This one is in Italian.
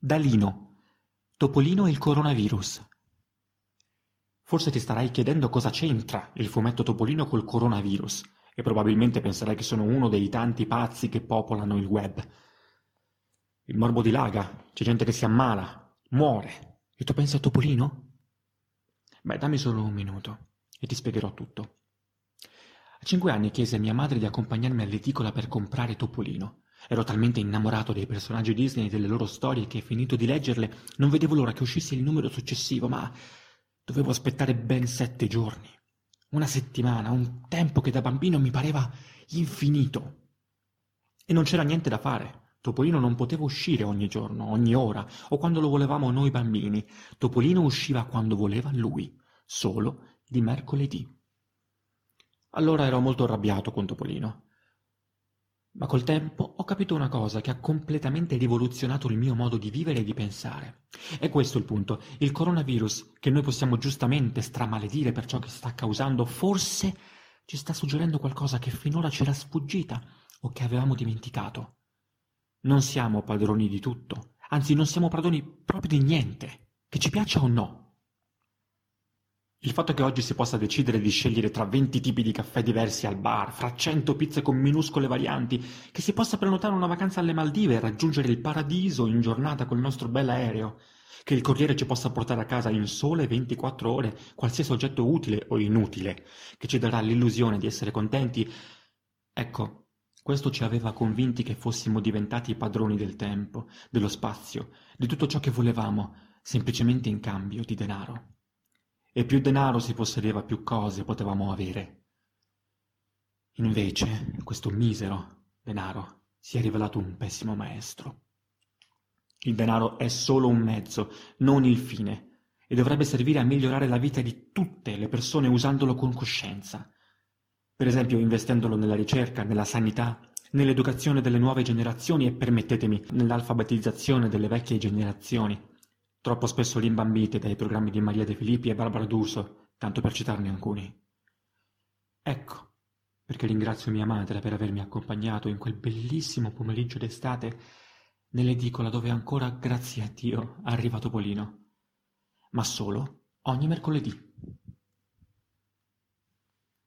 Dalino, Topolino e il coronavirus. Forse ti starai chiedendo cosa c'entra il fumetto Topolino col coronavirus e probabilmente penserai che sono uno dei tanti pazzi che popolano il web. Il morbo dilaga, c'è gente che si ammala, muore. E tu pensi a Topolino? Beh, dammi solo un minuto e ti spiegherò tutto. A cinque anni chiesi a mia madre di accompagnarmi all'edicola per comprare Topolino. Ero talmente innamorato dei personaggi Disney e delle loro storie che, finito di leggerle, non vedevo l'ora che uscisse il numero successivo, ma dovevo aspettare ben sette giorni. Una settimana, un tempo che da bambino mi pareva infinito. E non c'era niente da fare. Topolino non poteva uscire ogni giorno, ogni ora, o quando lo volevamo noi bambini. Topolino usciva quando voleva lui, solo di mercoledì. Allora ero molto arrabbiato con Topolino. Ma col tempo ho capito una cosa che ha completamente rivoluzionato il mio modo di vivere e di pensare. E questo è il punto. Il coronavirus, che noi possiamo giustamente stramaledire per ciò che sta causando, forse ci sta suggerendo qualcosa che finora c'era sfuggita o che avevamo dimenticato. Non siamo padroni di tutto, anzi non siamo padroni proprio di niente, che ci piaccia o no. Il fatto che oggi si possa decidere di scegliere tra 20 tipi di caffè diversi al bar, fra 100 pizze con minuscole varianti, che si possa prenotare una vacanza alle Maldive e raggiungere il paradiso in giornata col nostro bel aereo, che il corriere ci possa portare a casa in sole 24 ore qualsiasi oggetto utile o inutile, che ci darà l'illusione di essere contenti, ecco, questo ci aveva convinti che fossimo diventati padroni del tempo, dello spazio, di tutto ciò che volevamo, semplicemente in cambio di denaro e più denaro si possedeva più cose potevamo avere. Invece questo misero denaro si è rivelato un pessimo maestro. Il denaro è solo un mezzo, non il fine, e dovrebbe servire a migliorare la vita di tutte le persone usandolo con coscienza. Per esempio investendolo nella ricerca, nella sanità, nell'educazione delle nuove generazioni e, permettetemi, nell'alfabetizzazione delle vecchie generazioni troppo spesso rimbambite dai programmi di Maria De Filippi e Barbara D'Urso, tanto per citarne alcuni. Ecco perché ringrazio mia madre per avermi accompagnato in quel bellissimo pomeriggio d'estate nell'edicola dove ancora, grazie a Dio, arriva Topolino. Ma solo ogni mercoledì.